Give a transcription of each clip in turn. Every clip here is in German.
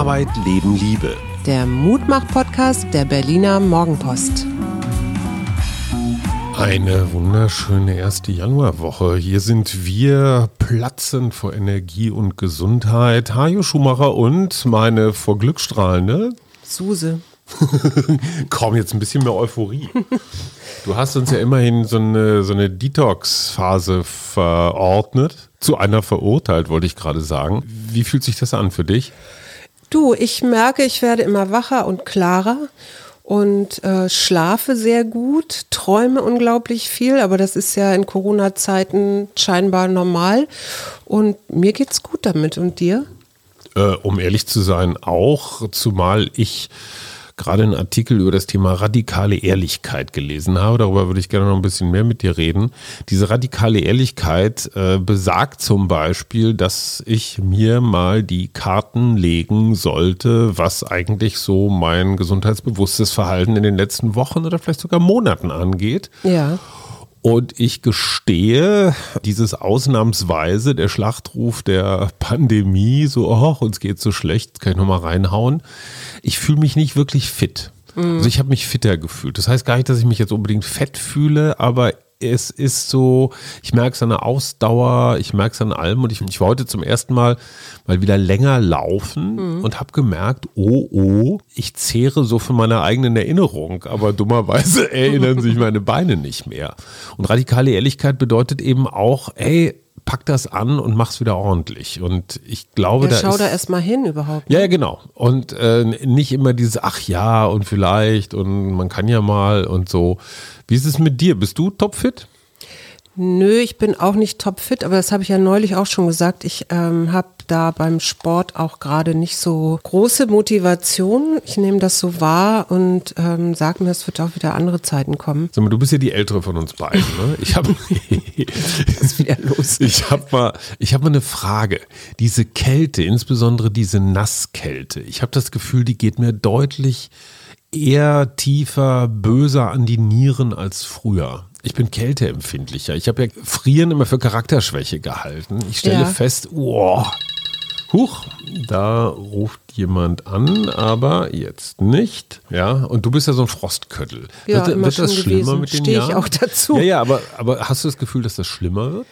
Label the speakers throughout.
Speaker 1: Arbeit, Leben, Liebe.
Speaker 2: Der Mutmach-Podcast der Berliner Morgenpost.
Speaker 1: Eine wunderschöne erste Januarwoche. Hier sind wir platzend vor Energie und Gesundheit. Hajo Schumacher und meine vor Glück strahlende
Speaker 2: Suse.
Speaker 1: Komm, jetzt ein bisschen mehr Euphorie. Du hast uns ja immerhin so eine, so eine Detox-Phase verordnet. Zu einer verurteilt, wollte ich gerade sagen. Wie fühlt sich das an für dich?
Speaker 2: Du, ich merke, ich werde immer wacher und klarer und äh, schlafe sehr gut, träume unglaublich viel, aber das ist ja in Corona-Zeiten scheinbar normal. Und mir geht's gut damit. Und dir?
Speaker 1: Äh, um ehrlich zu sein, auch, zumal ich gerade einen Artikel über das Thema radikale Ehrlichkeit gelesen habe. Darüber würde ich gerne noch ein bisschen mehr mit dir reden. Diese radikale Ehrlichkeit äh, besagt zum Beispiel, dass ich mir mal die Karten legen sollte, was eigentlich so mein gesundheitsbewusstes Verhalten in den letzten Wochen oder vielleicht sogar Monaten angeht.
Speaker 2: Ja.
Speaker 1: Und ich gestehe, dieses ausnahmsweise, der Schlachtruf der Pandemie, so, oh, uns geht so schlecht, kann ich nochmal reinhauen. Ich fühle mich nicht wirklich fit. Also ich habe mich fitter gefühlt. Das heißt gar nicht, dass ich mich jetzt unbedingt fett fühle, aber es ist so, ich merke es an der Ausdauer, ich merke es an allem und ich, ich war heute zum ersten Mal mal wieder länger laufen mhm. und habe gemerkt, oh, oh, ich zehre so von meiner eigenen Erinnerung, aber dummerweise erinnern sich meine Beine nicht mehr. Und radikale Ehrlichkeit bedeutet eben auch, ey, pack das an und mach's wieder ordentlich. Und ich glaube,
Speaker 2: ja,
Speaker 1: da
Speaker 2: schau
Speaker 1: ist,
Speaker 2: da erstmal hin überhaupt. Ne?
Speaker 1: ja, ja, genau. Und äh, nicht immer dieses Ach ja und vielleicht und man kann ja mal und so. Wie ist es mit dir? Bist du topfit?
Speaker 2: Nö, ich bin auch nicht topfit, aber das habe ich ja neulich auch schon gesagt. Ich ähm, habe da beim Sport auch gerade nicht so große Motivation. Ich nehme das so wahr und ähm, sage mir, es wird auch wieder andere Zeiten kommen.
Speaker 1: Sag mal, du bist ja die ältere von uns beiden. Ne? Ich habe
Speaker 2: wieder los.
Speaker 1: Ich habe mal, ich habe mal eine Frage. Diese Kälte, insbesondere diese Nasskälte, ich habe das Gefühl, die geht mir deutlich eher tiefer, böser an die Nieren als früher. Ich bin kälteempfindlicher. Ich habe ja Frieren immer für Charakterschwäche gehalten. Ich stelle
Speaker 2: Ja.
Speaker 1: fest, oh, huch, da ruft jemand an, aber jetzt nicht. Ja, und du bist ja so ein Frostköttel.
Speaker 2: Ja,
Speaker 1: wird
Speaker 2: immer
Speaker 1: wird das schlimmer
Speaker 2: gewesen.
Speaker 1: mit den
Speaker 2: Stehe ich auch dazu.
Speaker 1: Ja, ja, aber, aber hast du das Gefühl, dass das schlimmer wird?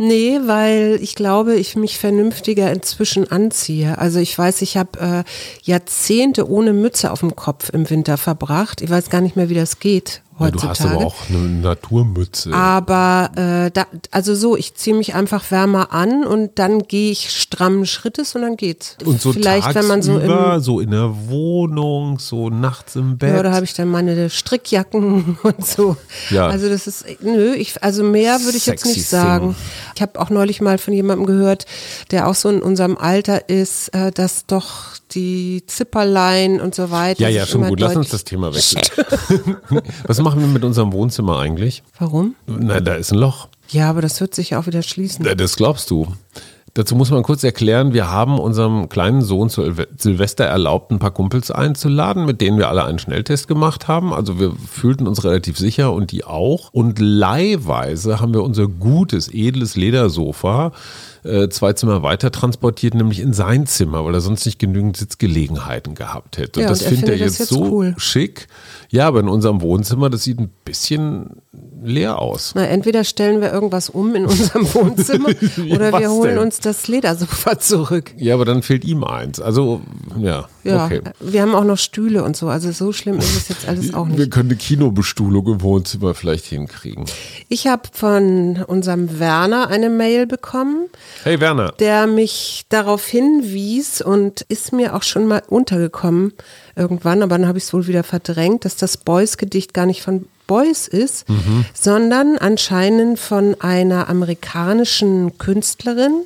Speaker 2: Nee, weil ich glaube, ich mich vernünftiger inzwischen anziehe. Also ich weiß, ich habe äh, Jahrzehnte ohne Mütze auf dem Kopf im Winter verbracht. Ich weiß gar nicht mehr, wie das geht
Speaker 1: Ja, du
Speaker 2: heutzutage.
Speaker 1: hast aber auch eine Naturmütze.
Speaker 2: Aber äh, da, also so, ich ziehe mich einfach wärmer an und dann gehe ich strammen Schrittes und dann geht's.
Speaker 1: und so
Speaker 2: Vielleicht, wenn man so im
Speaker 1: so in der Wohnung, so nachts im Bett.
Speaker 2: ja, da habe ich dann meine Strickjacken und so.
Speaker 1: Ja.
Speaker 2: Also das ist, nö, ich, also mehr würde ich jetzt
Speaker 1: Sexy
Speaker 2: nicht sagen.
Speaker 1: thing.
Speaker 2: Ich habe auch neulich mal von jemandem gehört, der auch so in unserem Alter ist, äh, dass doch die Zipperlein und so weiter.
Speaker 1: ja, ja, schon gut. Lass uns das Thema wechseln. Was machen wir mit unserem Wohnzimmer eigentlich?
Speaker 2: Warum?
Speaker 1: Na, da ist ein Loch.
Speaker 2: Ja, aber das wird sich ja auch wieder schließen.
Speaker 1: Das glaubst du. Dazu muss man kurz erklären, wir haben unserem kleinen Sohn zu Silve- Silvester erlaubt, ein paar Kumpels einzuladen, mit denen wir alle einen Schnelltest gemacht haben. Also wir fühlten uns relativ sicher und die auch. Und leihweise haben wir unser gutes, edles Ledersofa äh, zwei Zimmer weiter transportiert, nämlich in sein Zimmer, weil er sonst nicht genügend Sitzgelegenheiten gehabt hätte.
Speaker 2: Ja,
Speaker 1: und das
Speaker 2: und er
Speaker 1: findet er jetzt
Speaker 2: jetzt
Speaker 1: so
Speaker 2: cool.
Speaker 1: schick. Ja, aber in unserem Wohnzimmer, das sieht ein bisschen leer aus.
Speaker 2: Na, entweder stellen wir irgendwas um in unserem Wohnzimmer oder wir holen
Speaker 1: denn?
Speaker 2: uns das Ledersofa zurück.
Speaker 1: Ja, aber dann fehlt ihm eins. Also, ja,
Speaker 2: Ja,
Speaker 1: okay.
Speaker 2: wir haben auch noch Stühle und so. Also so schlimm ist es jetzt alles auch
Speaker 1: Wir
Speaker 2: nicht.
Speaker 1: können eine Kinobestuhlung im Wohnzimmer vielleicht hinkriegen.
Speaker 2: Ich habe von unserem Werner eine Mail bekommen,
Speaker 1: Hey Werner,
Speaker 2: der mich darauf hinwies und ist mir auch schon mal untergekommen irgendwann, aber dann habe ich es wohl wieder verdrängt, dass das Beuys-Gedicht gar nicht von Beuys ist, sondern anscheinend von einer amerikanischen Künstlerin,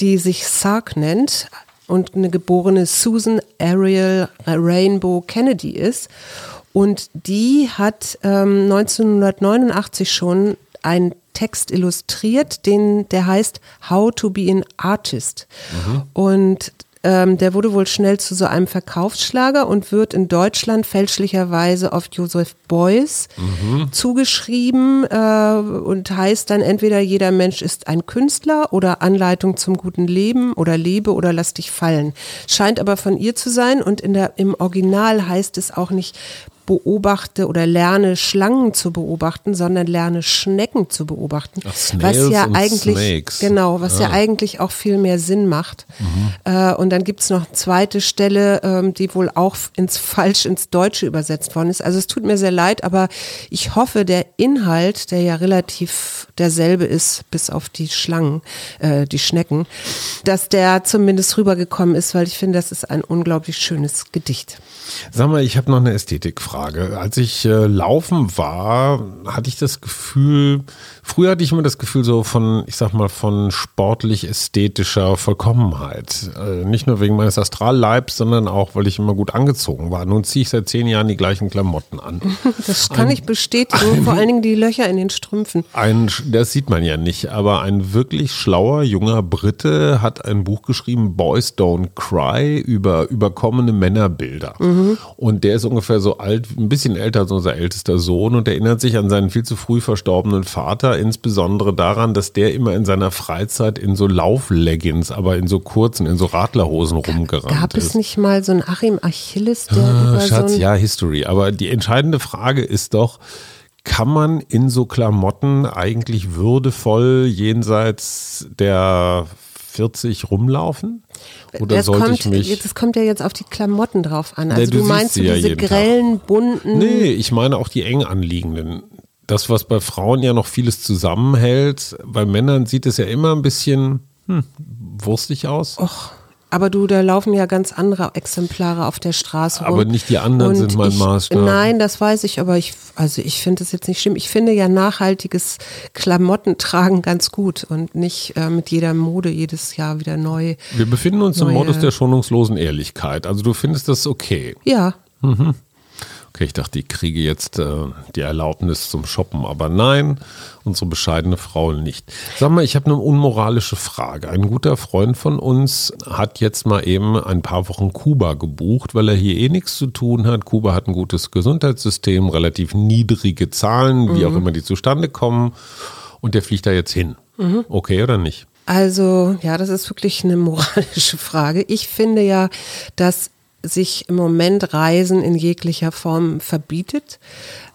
Speaker 2: die sich Sark nennt und eine geborene Susan Ariel Rainbow Kennedy ist. Und die hat ähm, 1989 schon einen Text illustriert, den, der heißt How to be an Artist. Und ähm, der wurde wohl schnell zu so einem Verkaufsschlager und wird in Deutschland fälschlicherweise auf Joseph Beuys mhm. zugeschrieben äh, und heißt dann entweder jeder Mensch ist ein Künstler oder Anleitung zum guten Leben oder lebe oder lass dich fallen. Scheint aber von ihr zu sein und in der, im Original heißt es auch nicht beobachte oder lerne Schlangen zu beobachten, sondern lerne Schnecken zu beobachten.
Speaker 1: Ach, was ja eigentlich Snakes.
Speaker 2: genau, was ja. ja. eigentlich auch viel mehr Sinn macht. Mhm. Äh, und dann gibt es noch eine zweite Stelle, ähm, die wohl auch ins falsch ins Deutsche übersetzt worden ist. Also es tut mir sehr leid, aber ich hoffe, der Inhalt, der ja relativ derselbe ist, bis auf die Schlangen, äh, die Schnecken, dass der zumindest rübergekommen ist, weil ich finde, das ist ein unglaublich schönes Gedicht.
Speaker 1: Sag mal, ich habe noch eine Ästhetikfrage. Als ich äh, laufen war, hatte ich das Gefühl, früher hatte ich immer das Gefühl so von, ich sag mal, von sportlich-ästhetischer Vollkommenheit. Äh, nicht nur wegen meines Astralleibs, sondern auch, weil ich immer gut angezogen war. Nun ziehe ich seit zehn Jahren die gleichen Klamotten an.
Speaker 2: Das kann ein, ich bestätigen, ein, vor allen Dingen die Löcher in den Strümpfen.
Speaker 1: Ein, das sieht man ja nicht, aber ein wirklich schlauer junger Brite hat ein Buch geschrieben, Boys Don't Cry, über überkommene Männerbilder. Mhm. Und der ist ungefähr so alt, ein bisschen älter als unser ältester Sohn und erinnert sich an seinen viel zu früh verstorbenen Vater, insbesondere daran, dass der immer in seiner Freizeit in so Laufleggings, aber in so kurzen, in so Radlerhosen rumgerannt
Speaker 2: Gab ist.
Speaker 1: Gab
Speaker 2: es nicht mal so einen Achim Achilles, der
Speaker 1: ah, über Schatz, so ja, History. Aber die entscheidende Frage ist doch, kann man in so Klamotten eigentlich würdevoll jenseits der 40 rumlaufen? Oder
Speaker 2: das
Speaker 1: sollte
Speaker 2: kommt,
Speaker 1: ich mich.
Speaker 2: Das kommt ja jetzt auf die Klamotten drauf an. Also nee, du, du meinst diese ja grellen, Tag. bunten.
Speaker 1: Nee, ich meine auch die eng anliegenden. Das, was bei Frauen ja noch vieles zusammenhält, bei Männern sieht es ja immer ein bisschen hm, wurstig aus.
Speaker 2: Och. Aber du, da laufen ja ganz andere Exemplare auf der Straße rum.
Speaker 1: Aber nicht die anderen und sind mein
Speaker 2: ich,
Speaker 1: Maßstab.
Speaker 2: Nein, das weiß ich, aber ich, also ich finde es jetzt nicht schlimm. Ich finde ja nachhaltiges Klamottentragen ganz gut und nicht äh, mit jeder Mode jedes Jahr wieder neu.
Speaker 1: Wir befinden uns im Modus der schonungslosen Ehrlichkeit. Also du findest das okay?
Speaker 2: Ja. Mhm.
Speaker 1: Okay, ich dachte, ich kriege jetzt äh, die Erlaubnis zum Shoppen, aber nein, unsere bescheidene Frau nicht. Sag mal, ich habe eine unmoralische Frage. Ein guter Freund von uns hat jetzt mal eben ein paar Wochen Kuba gebucht, weil er hier eh nichts zu tun hat. Kuba hat ein gutes Gesundheitssystem, relativ niedrige Zahlen, wie mhm. auch immer die zustande kommen. Und der fliegt da jetzt hin. Mhm. Okay oder nicht?
Speaker 2: Also, ja, das ist wirklich eine moralische Frage. Ich finde ja, dass sich im Moment Reisen in jeglicher Form verbietet.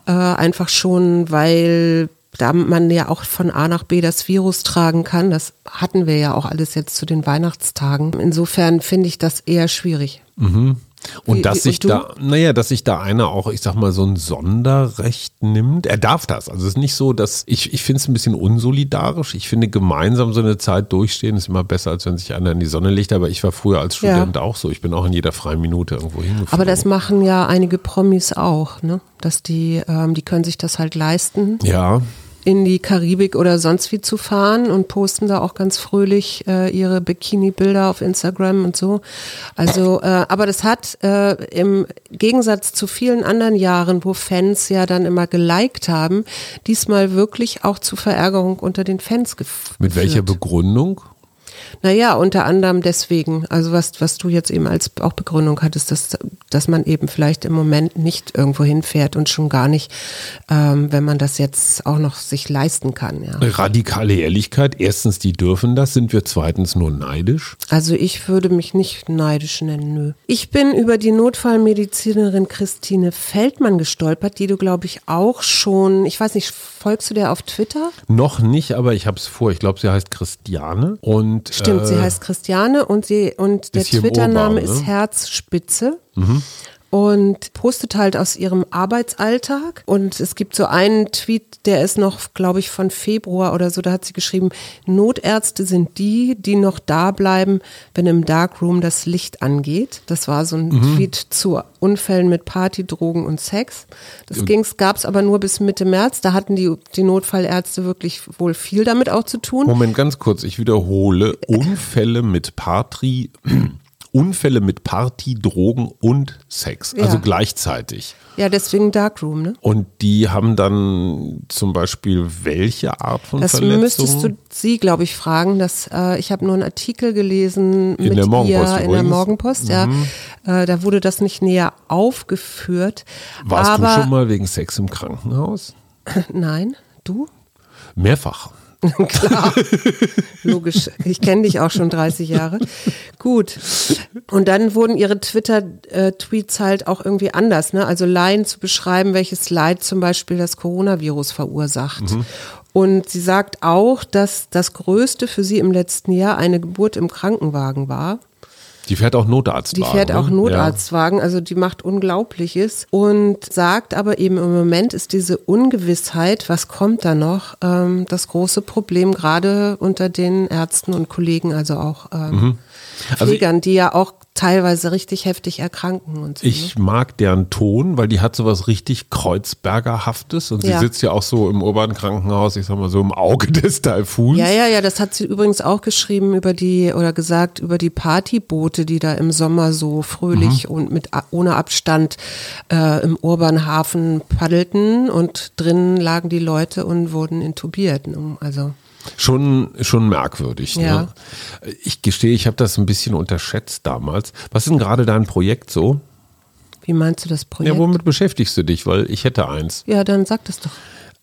Speaker 2: Äh, einfach schon, weil da man ja auch von A nach B das Virus tragen kann. Das hatten wir ja auch alles jetzt zu den Weihnachtstagen. Insofern finde ich das eher schwierig.
Speaker 1: Mhm. Und wie, dass sich da, naja, dass sich da einer auch, ich sag mal, so ein Sonderrecht nimmt. Er darf das. Also es ist nicht so, dass ich, ich finde es ein bisschen unsolidarisch. Ich finde, gemeinsam so eine Zeit durchstehen ist immer besser, als wenn sich einer in die Sonne legt. Aber ich war früher als Student ja. auch so. Ich bin auch in jeder freien Minute irgendwo hingefahren.
Speaker 2: Aber das machen ja einige Promis auch, ne? Dass die, ähm, die können sich das halt leisten.
Speaker 1: Ja
Speaker 2: in die Karibik oder sonst wie zu fahren und posten da auch ganz fröhlich äh, ihre Bikini-Bilder auf Instagram und so. Also, äh, aber das hat äh, im Gegensatz zu vielen anderen Jahren, wo Fans ja dann immer geliked haben, diesmal wirklich auch zu Verärgerung unter den Fans geführt.
Speaker 1: Mit welcher Begründung?
Speaker 2: Naja, unter anderem deswegen, also was, was du jetzt eben als auch Begründung hattest, dass, dass man eben vielleicht im Moment nicht irgendwo hinfährt und schon gar nicht, ähm, wenn man das jetzt auch noch sich leisten kann. Ja.
Speaker 1: Radikale Ehrlichkeit, erstens, die dürfen das, sind wir zweitens nur neidisch?
Speaker 2: Also ich würde mich nicht neidisch nennen, nö. Ich bin über die Notfallmedizinerin Christine Feldmann gestolpert, die du, glaube ich, auch schon, ich weiß nicht, folgst du der auf Twitter?
Speaker 1: Noch nicht, aber ich habe es vor. Ich glaube, sie heißt Christiane und
Speaker 2: Stimmt, äh, sie heißt Christiane und sie und der Twitter-Name ne? ist Herzspitze. Mhm und postet halt aus ihrem Arbeitsalltag. Und es gibt so einen Tweet, der ist noch, glaube ich, von Februar oder so, da hat sie geschrieben, Notärzte sind die, die noch da bleiben, wenn im Darkroom das Licht angeht. Das war so ein mhm. Tweet zu Unfällen mit Party, Drogen und Sex. Das gab es aber nur bis Mitte März. Da hatten die, die Notfallärzte wirklich wohl viel damit auch zu tun.
Speaker 1: Moment, ganz kurz, ich wiederhole. Unfälle mit Party Unfälle mit Party, Drogen und Sex,
Speaker 2: Ja.
Speaker 1: also gleichzeitig.
Speaker 2: Ja, deswegen Darkroom, ne?
Speaker 1: Und die haben dann zum Beispiel welche Art von
Speaker 2: Das
Speaker 1: Verletzungen?
Speaker 2: müsstest du sie, glaube ich, fragen. Das, äh, ich habe nur einen Artikel gelesen
Speaker 1: In
Speaker 2: mit
Speaker 1: der Morgenpost
Speaker 2: ihr in der.
Speaker 1: Mhm.
Speaker 2: Morgenpost. Ja, äh, da wurde das nicht näher aufgeführt.
Speaker 1: Warst
Speaker 2: aber
Speaker 1: du schon mal wegen Sex im Krankenhaus?
Speaker 2: nein, du?
Speaker 1: Mehrfach.
Speaker 2: Klar, logisch. Ich kenne dich auch schon 30 Jahre. Gut. Und dann wurden ihre Twitter-Tweets halt auch irgendwie anders, ne? Also Laien zu beschreiben, welches Leid zum Beispiel das Coronavirus verursacht. Und sie sagt auch, dass das Größte für sie im letzten Jahr eine Geburt im Krankenwagen war.
Speaker 1: Die fährt auch Notarztwagen.
Speaker 2: Die fährt auch? Notarztwagen, also die macht Unglaubliches und sagt aber eben im Moment ist diese Ungewissheit, was kommt da noch, ähm, das große Problem gerade unter den Ärzten und Kollegen, also auch ähm,
Speaker 1: Also
Speaker 2: Pflegern, die ja auch teilweise richtig heftig erkranken und so.
Speaker 1: Ich mag deren Ton, weil die hat sowas richtig Kreuzbergerhaftes und sie
Speaker 2: Ja.
Speaker 1: sitzt ja auch so im urbanen Krankenhaus, ich sag mal so im Auge des Taifuns.
Speaker 2: Ja, ja, ja, das hat sie übrigens auch geschrieben über die oder gesagt über die Partyboote, die da im Sommer so fröhlich
Speaker 1: Mhm.
Speaker 2: und mit ohne Abstand äh, im urbanen Hafen paddelten und drinnen lagen die Leute und wurden intubiert. ne? Also
Speaker 1: Schon, schon merkwürdig.
Speaker 2: Ja.
Speaker 1: Ne? Ich gestehe, ich habe das ein bisschen unterschätzt damals. Was ist denn gerade dein Projekt so?
Speaker 2: wie meinst du das Projekt?
Speaker 1: Ja, womit beschäftigst du dich? Weil ich hätte eins.
Speaker 2: Ja, dann sag das doch.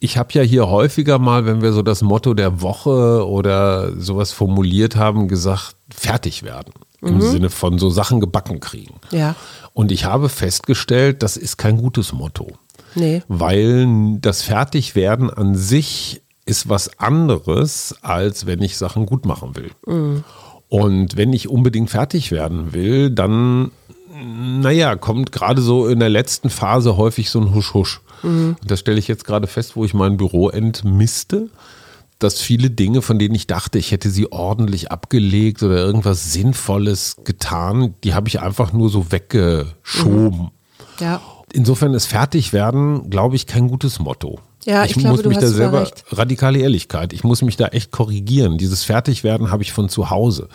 Speaker 1: Ich habe ja hier häufiger mal, wenn wir so das Motto der Woche oder sowas formuliert haben, gesagt, fertig werden. Im Sinne von so Sachen gebacken kriegen.
Speaker 2: Ja.
Speaker 1: Und ich habe festgestellt, das ist kein gutes Motto.
Speaker 2: Nee.
Speaker 1: Weil das Fertigwerden an sich ist was anderes, als wenn ich Sachen gut machen will. Und wenn ich unbedingt fertig werden will, dann, naja, kommt gerade so in der letzten Phase häufig so ein Husch-Husch. Und das stelle ich jetzt gerade fest, wo ich mein Büro entmiste, dass viele Dinge, von denen ich dachte, ich hätte sie ordentlich abgelegt oder irgendwas Sinnvolles getan, die habe ich einfach nur so weggeschoben.
Speaker 2: Ja.
Speaker 1: Insofern ist Fertigwerden, glaube ich, kein gutes Motto.
Speaker 2: Ja, ich glaube,
Speaker 1: muss mich da selber,
Speaker 2: recht.
Speaker 1: radikale Ehrlichkeit, ich muss mich da echt korrigieren. Dieses Fertigwerden habe ich von zu Hause.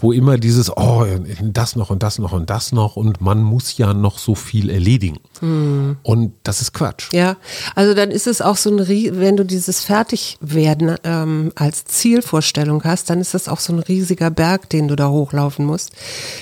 Speaker 1: Wo immer dieses, oh, das noch und das noch und das noch und man muss ja noch so viel erledigen.
Speaker 2: Hm.
Speaker 1: Und das ist Quatsch.
Speaker 2: Ja, also dann ist es auch so ein, wenn du dieses Fertigwerden ähm, als Zielvorstellung hast, dann ist das auch so ein riesiger Berg, den du da hochlaufen musst.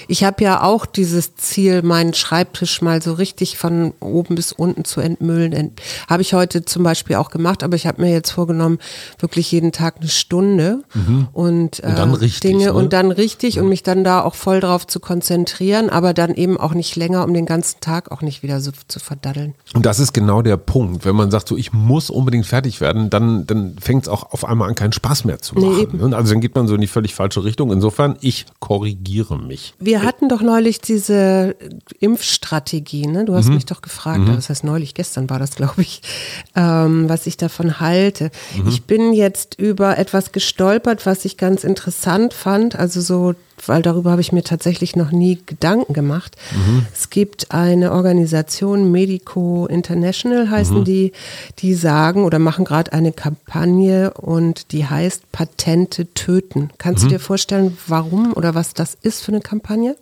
Speaker 2: Ich habe ja auch dieses Ziel, meinen Schreibtisch mal so richtig von oben bis unten zu entmüllen. Ent habe ich heute zum Beispiel auch gemacht, aber ich habe mir jetzt vorgenommen, wirklich jeden Tag eine Stunde und, äh,
Speaker 1: Und dann richtig,
Speaker 2: Dinge
Speaker 1: ne?
Speaker 2: und dann richtig und mich dann da auch voll drauf zu konzentrieren, aber dann eben auch nicht länger, um den ganzen Tag auch nicht wieder so zu verdaddeln.
Speaker 1: Und das ist genau der Punkt. Wenn man sagt, so ich muss unbedingt fertig werden, dann, dann fängt es auch auf einmal an, keinen Spaß mehr zu
Speaker 2: Nee,
Speaker 1: machen. Und also dann geht man so in die völlig falsche Richtung. Insofern, ich korrigiere mich.
Speaker 2: Wir hatten doch neulich diese Impfstrategie, ne? Du hast mich doch gefragt, das heißt neulich, gestern war das, glaube ich, ähm, was ich davon halte. Ich bin jetzt über etwas gestolpert, was ich ganz interessant fand, also so, weil darüber habe ich mir tatsächlich noch nie Gedanken gemacht. Es gibt eine Organisation, Medico International heißen die, die sagen oder machen gerade eine Kampagne und die heißt Patente töten. Kannst du dir vorstellen, warum oder was das ist für eine Kampagne?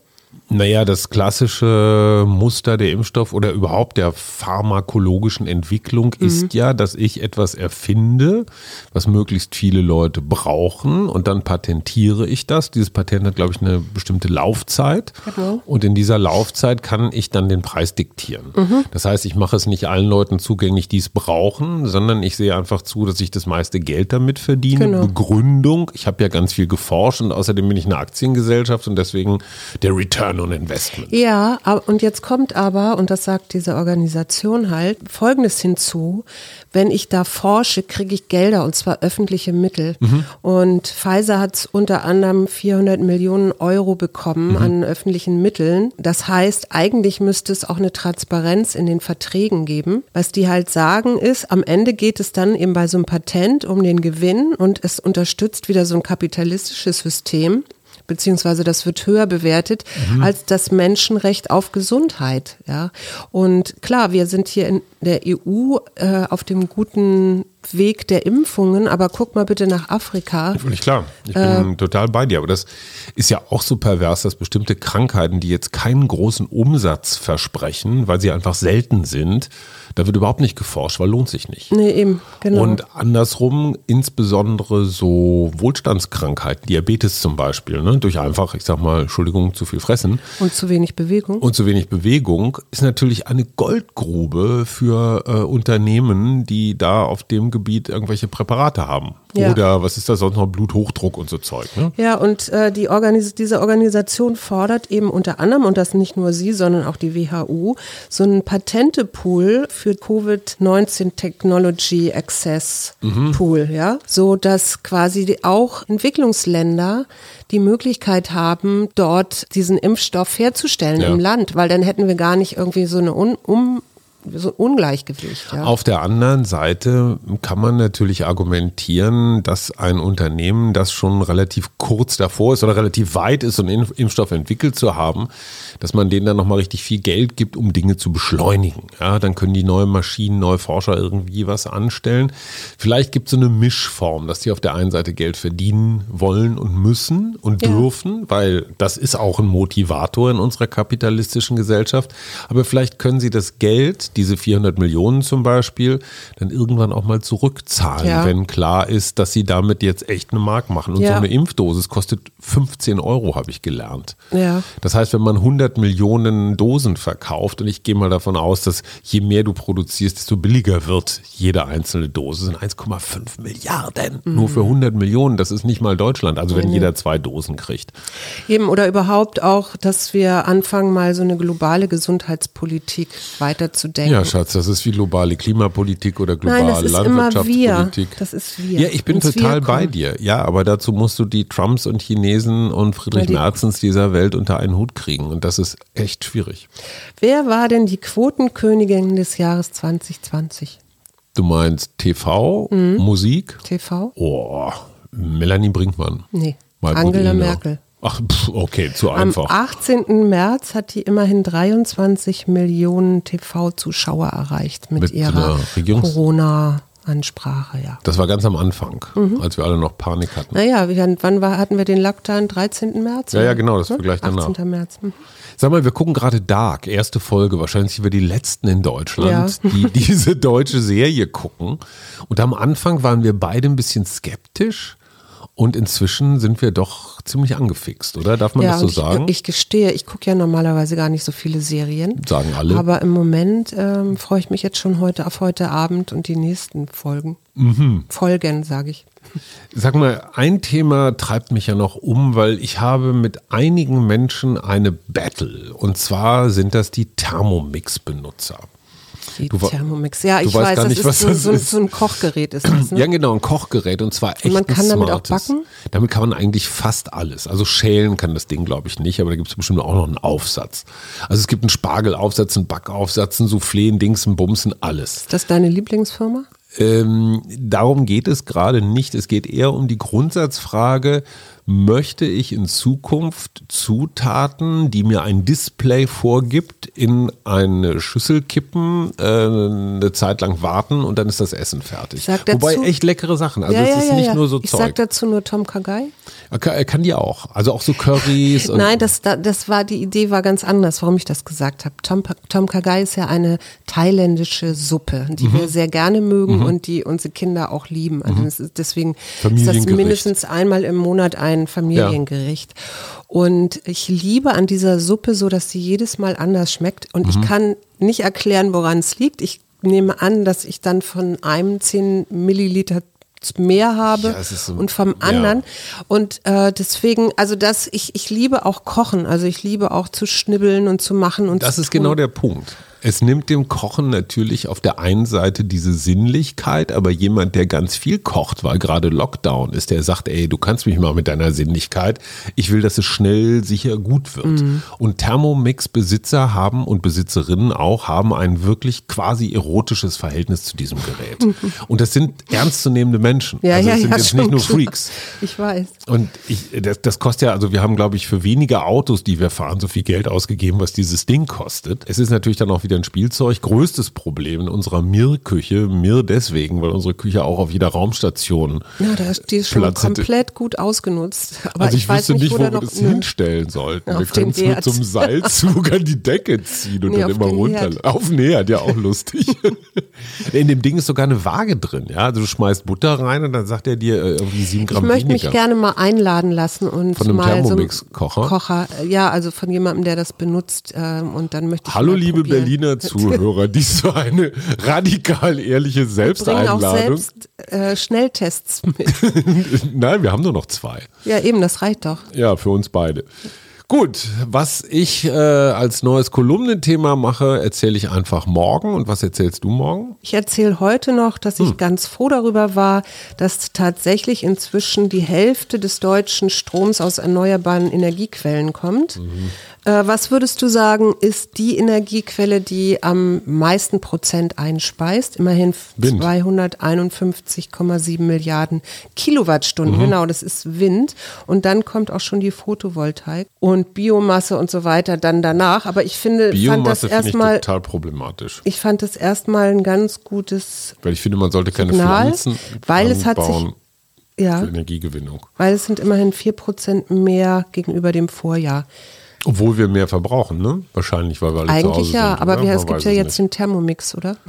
Speaker 1: Naja, das klassische Muster der Impfstoff oder überhaupt der pharmakologischen Entwicklung
Speaker 2: Mhm.
Speaker 1: ist ja, dass ich etwas erfinde, was möglichst viele Leute brauchen und dann patentiere ich das. Dieses Patent hat, glaube ich, eine bestimmte Laufzeit
Speaker 2: Genau.
Speaker 1: und in dieser Laufzeit kann ich dann den Preis diktieren.
Speaker 2: Mhm.
Speaker 1: Das heißt, ich mache es nicht allen Leuten zugänglich, die es brauchen, sondern ich sehe einfach zu, dass ich das meiste Geld damit verdiene.
Speaker 2: Genau.
Speaker 1: Begründung, ich habe ja ganz viel geforscht und außerdem bin ich eine Aktiengesellschaft und deswegen der Return on Investment.
Speaker 2: Ja, und jetzt kommt aber, und das sagt diese Organisation halt, Folgendes hinzu. Wenn ich da forsche, kriege ich Gelder, und zwar öffentliche Mittel. Und Pfizer hat unter anderem 400 Millionen Euro bekommen an öffentlichen Mitteln. Das heißt, eigentlich müsste es auch eine Transparenz in den Verträgen geben. Was die halt sagen ist, am Ende geht es dann eben bei so einem Patent um den Gewinn und es unterstützt wieder so ein kapitalistisches System beziehungsweise das wird höher bewertet als das Menschenrecht auf Gesundheit. Ja, und klar, wir sind hier in der EU äh, auf dem guten Weg der Impfungen, aber guck mal bitte nach Afrika.
Speaker 1: Völlig klar. Ich bin äh, total bei dir. Aber das ist ja auch so pervers, dass bestimmte Krankheiten, die jetzt keinen großen Umsatz versprechen, weil sie einfach selten sind, da wird überhaupt nicht geforscht, weil lohnt sich nicht.
Speaker 2: Nee, eben, genau.
Speaker 1: Und andersrum, insbesondere so Wohlstandskrankheiten, Diabetes zum Beispiel, ne, durch einfach, ich sag mal, Entschuldigung, zu viel fressen.
Speaker 2: Und zu wenig Bewegung.
Speaker 1: Und zu wenig Bewegung ist natürlich eine Goldgrube für äh, Unternehmen, die da auf dem Gebiet irgendwelche Präparate haben. Ja. Oder was ist da sonst noch, Bluthochdruck und so Zeug. Ne?
Speaker 2: Ja, und äh, die Organis diese Organisation fordert eben unter anderem, und das nicht nur sie, sondern auch die WHO, so einen Patentepool für Covid-19 Technology Access mhm. Pool, ja, so dass quasi auch Entwicklungsländer die Möglichkeit haben, dort diesen Impfstoff herzustellen ja. im Land, weil dann hätten wir gar nicht irgendwie so eine um, um so ein Ungleichgewicht. Ja.
Speaker 1: Auf der anderen Seite kann man natürlich argumentieren, dass ein Unternehmen, das schon relativ kurz davor ist oder relativ weit ist, so einen Impfstoff entwickelt zu haben, dass man denen dann nochmal richtig viel Geld gibt, um Dinge zu beschleunigen. Ja, dann können die neuen Maschinen, neue Forscher irgendwie was anstellen. Vielleicht gibt es so eine Mischform, dass die auf der einen Seite Geld verdienen wollen und müssen und ja. dürfen, weil das ist auch ein Motivator in unserer kapitalistischen Gesellschaft. Aber vielleicht können sie das Geld, diese 400 Millionen zum Beispiel, dann irgendwann auch mal zurückzahlen, ja. wenn klar ist, dass sie damit jetzt echt eine Mark machen. Und ja. so eine Impfdosis kostet 15 Euro, habe ich gelernt.
Speaker 2: Ja.
Speaker 1: Das heißt, wenn man 100 Millionen Dosen verkauft, und ich gehe mal davon aus, dass je mehr du produzierst, desto billiger wird jede einzelne Dose, sind 1,5 Milliarden. Mhm. Nur für 100 Millionen, das ist nicht mal Deutschland, also wenn mhm. jeder zwei Dosen kriegt.
Speaker 2: Eben, oder überhaupt auch, dass wir anfangen, mal so eine globale Gesundheitspolitik weiterzudenken denken.
Speaker 1: Ja, Schatz, das ist wie globale Klimapolitik oder globale Nein, das ist Landwirtschaftspolitik.
Speaker 2: Immer wir. Das ist wir.
Speaker 1: Ja, ich bin Uns total bei dir. Ja, aber dazu musst du die Trumps und Chinesen und Friedrich ja, Merzens dieser Welt unter einen Hut kriegen. Und das ist echt schwierig.
Speaker 2: Wer war denn die Quotenkönigin des Jahres 2020?
Speaker 1: Du meinst TV, mhm. Musik?
Speaker 2: TV?
Speaker 1: Oh, Melanie Brinkmann.
Speaker 2: Nee. Mal Angela Merkel.
Speaker 1: Ach, okay, zu einfach.
Speaker 2: Am 18. März hat die immerhin 23 Millionen TV-Zuschauer erreicht mit, mit ihrer Corona-Ansprache, ja.
Speaker 1: Das war ganz am Anfang, mhm. als wir alle noch Panik hatten.
Speaker 2: Naja, wann war, hatten wir den Lockdown? 13. März?
Speaker 1: Ja, ja, genau, das war gleich danach.
Speaker 2: 18. März. Mhm.
Speaker 1: Sag mal, wir gucken gerade Dark, erste Folge, wahrscheinlich sind wir die letzten in Deutschland, ja. die diese deutsche Serie gucken. Und am Anfang waren wir beide ein bisschen skeptisch. Und inzwischen sind wir doch ziemlich angefixt, oder? Darf man ja, das so
Speaker 2: ich,
Speaker 1: sagen?
Speaker 2: Ich gestehe, ich gucke ja normalerweise gar nicht so viele Serien.
Speaker 1: Sagen alle.
Speaker 2: Aber im Moment ähm, freue ich mich jetzt schon heute auf heute Abend und die nächsten Folgen. Mhm. Folgen, sage ich.
Speaker 1: Sag mal, ein Thema treibt mich ja noch um, weil ich habe mit einigen Menschen eine Battle. Und zwar sind das die Thermomix-Benutzer.
Speaker 2: Die du, Thermomix. Ja, ich weiß, das nicht, ist, so, das so, ist so, ein Kochgerät ist das. Ne?
Speaker 1: Ja, genau, ein Kochgerät und zwar echt und
Speaker 2: man kann damit auch backen?
Speaker 1: Damit kann man eigentlich fast alles. Also schälen kann das Ding, glaube ich, nicht, aber da gibt es bestimmt auch noch einen Aufsatz. Also es gibt einen Spargelaufsatz, einen Backaufsatz, einen Soufflé, einen Dings, einen Bumsen, alles.
Speaker 2: Ist das deine Lieblingsfirma?
Speaker 1: Ähm, darum geht es gerade nicht. Es geht eher um die Grundsatzfrage, möchte ich in Zukunft Zutaten, die mir ein Display vorgibt, in eine Schüssel kippen, äh, eine Zeit lang warten und dann ist das Essen fertig.
Speaker 2: Dazu,
Speaker 1: Wobei echt leckere Sachen. Also ja, es ist ja, nicht ja. nur so
Speaker 2: ich
Speaker 1: Zeug.
Speaker 2: Ich sag dazu nur Tom Kagai.
Speaker 1: Er kann die auch. Also auch so Currys.
Speaker 2: Nein, das, das war, die Idee war ganz anders, warum ich das gesagt habe. Tom, Tom Kagai ist ja eine thailändische Suppe, die mhm. wir sehr gerne mögen mhm. und die unsere Kinder auch lieben. Also mhm. deswegen ist das mindestens einmal im Monat ein Familiengericht. Ja. Und ich liebe an dieser Suppe so, dass sie jedes Mal anders schmeckt. Und ich mhm. kann nicht erklären, woran es liegt. Ich nehme an, dass ich dann von einem 10 Milliliter mehr habe ja, so, und vom anderen. Ja. Und äh, deswegen, also das, ich, ich liebe auch Kochen, also ich liebe auch zu schnibbeln und zu machen und
Speaker 1: Das
Speaker 2: ist
Speaker 1: tun. genau der Punkt. Es nimmt dem Kochen natürlich auf der einen Seite diese Sinnlichkeit, aber jemand, der ganz viel kocht, weil gerade Lockdown ist, der sagt, ey, du kannst mich mal mit deiner Sinnlichkeit. Ich will, dass es schnell, sicher, gut wird. Mhm. Und Thermomix-Besitzer haben und Besitzerinnen auch haben ein wirklich quasi erotisches Verhältnis zu diesem Gerät. Mhm. Und das sind ernstzunehmende Menschen.
Speaker 2: Ja,
Speaker 1: also
Speaker 2: ja,
Speaker 1: das sind
Speaker 2: ja,
Speaker 1: jetzt nicht nur Freaks.
Speaker 2: Ich weiß.
Speaker 1: Und ich, das, das kostet ja, also wir haben, glaube ich, für wenige Autos, die wir fahren, so viel Geld ausgegeben, was dieses Ding kostet. Es ist natürlich dann auch wieder wieder ein Spielzeug. Größtes Problem in unserer Mir-Küche. Mir deswegen, weil unsere Küche auch auf jeder Raumstation.
Speaker 2: Ja, da ist, die ist schon komplett gut ausgenutzt. Aber
Speaker 1: Also ich,
Speaker 2: ich, weiß
Speaker 1: wüsste
Speaker 2: nicht, wo,
Speaker 1: wo, wir das
Speaker 2: ne-
Speaker 1: hinstellen sollten. Wir können es nur
Speaker 2: Herd.
Speaker 1: zum Seilzug an die Decke ziehen und
Speaker 2: Nee,
Speaker 1: dann immer runter.
Speaker 2: Herd.
Speaker 1: Auf den Herd, ja auch lustig. In dem Ding ist sogar eine Waage drin. Ja, also du schmeißt Butter rein und dann sagt er dir äh, irgendwie sieben
Speaker 2: Ich
Speaker 1: Gramm
Speaker 2: möchte mich
Speaker 1: weniger.
Speaker 2: gerne mal einladen lassen und
Speaker 1: Von einem
Speaker 2: mal
Speaker 1: Thermomix-Kocher?
Speaker 2: so Kocher, ja, also von jemandem, der das benutzt ähm, und dann möchte ich
Speaker 1: Hallo liebe
Speaker 2: probieren.
Speaker 1: Berliner Zuhörer, dies ist so eine radikal ehrliche
Speaker 2: Bringen auch
Speaker 1: Selbsteinladung.
Speaker 2: selbst äh, Schnelltests mit.
Speaker 1: Nein, wir haben nur noch zwei.
Speaker 2: ja, eben, das reicht doch.
Speaker 1: Ja, für uns beide. Gut, was ich äh, als neues Kolumnenthema mache, erzähle ich einfach morgen. Und was erzählst du morgen?
Speaker 2: Ich erzähle heute noch, dass
Speaker 1: Hm.
Speaker 2: ich ganz froh darüber war, dass tatsächlich inzwischen die Hälfte des deutschen Stroms aus erneuerbaren Energiequellen kommt.
Speaker 1: Mhm.
Speaker 2: Äh, was würdest du sagen, ist die Energiequelle, die am meisten Prozent einspeist? Immerhin
Speaker 1: Wind.
Speaker 2: 251,7 Milliarden Kilowattstunden.
Speaker 1: Mhm.
Speaker 2: Genau, das ist Wind. Und dann kommt auch schon die Photovoltaik und Biomasse und so weiter dann danach. Aber ich finde, fand das
Speaker 1: Biomasse finde ich
Speaker 2: erstmal
Speaker 1: total problematisch.
Speaker 2: ich fand es erstmal ein ganz gutes,
Speaker 1: Weil ich finde, man sollte keine
Speaker 2: Signal,
Speaker 1: Pflanzen
Speaker 2: weil es hat
Speaker 1: anbauen
Speaker 2: ja,
Speaker 1: für Energiegewinnung.
Speaker 2: weil es sind immerhin 4% mehr gegenüber dem Vorjahr.
Speaker 1: Obwohl wir mehr verbrauchen, ne? Wahrscheinlich, weil wir alle zu
Speaker 2: Eigentlich ja,
Speaker 1: sind,
Speaker 2: aber
Speaker 1: oder?
Speaker 2: wir, es gibt ja jetzt
Speaker 1: nicht.
Speaker 2: den Thermomix, oder?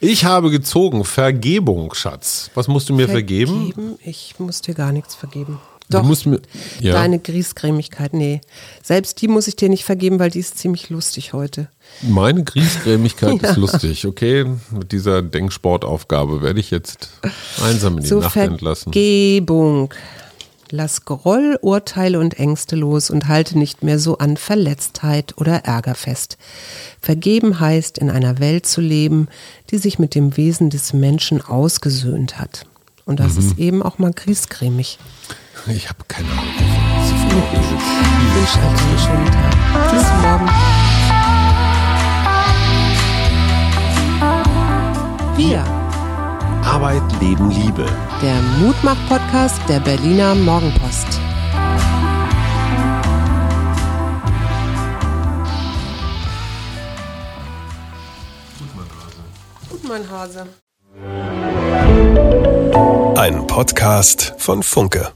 Speaker 1: Ich habe gezogen. Vergebung, Schatz. Was musst du mir vergeben?
Speaker 2: Vergeben? Ich muss dir gar nichts vergeben.
Speaker 1: Du
Speaker 2: Doch,
Speaker 1: musst mir. Ja.
Speaker 2: deine Griesgrämigkeit, nee. Selbst die muss ich dir nicht vergeben, weil die ist ziemlich lustig heute.
Speaker 1: Meine Griesgrämigkeit ist lustig, okay? Mit dieser Denksportaufgabe werde ich jetzt einsam in die
Speaker 2: Zur
Speaker 1: Nacht entlassen.
Speaker 2: Vergebung. Lass Groll, Urteile und Ängste los und halte nicht mehr so an Verletztheit oder Ärger fest. Vergeben heißt, in einer Welt zu leben, die sich mit dem Wesen des Menschen ausgesöhnt hat. Und das
Speaker 1: Mhm.
Speaker 2: ist eben auch mal griesgrämig.
Speaker 1: Ich habe keine Ahnung.
Speaker 2: Ich wünsche euch einen schönen Tag. Bis morgen. Wir,
Speaker 1: Arbeit, Leben, Liebe.
Speaker 2: der Mutmach-Podcast der Berliner Morgenpost. Gut, mein Hase.
Speaker 3: Ein Podcast von Funke.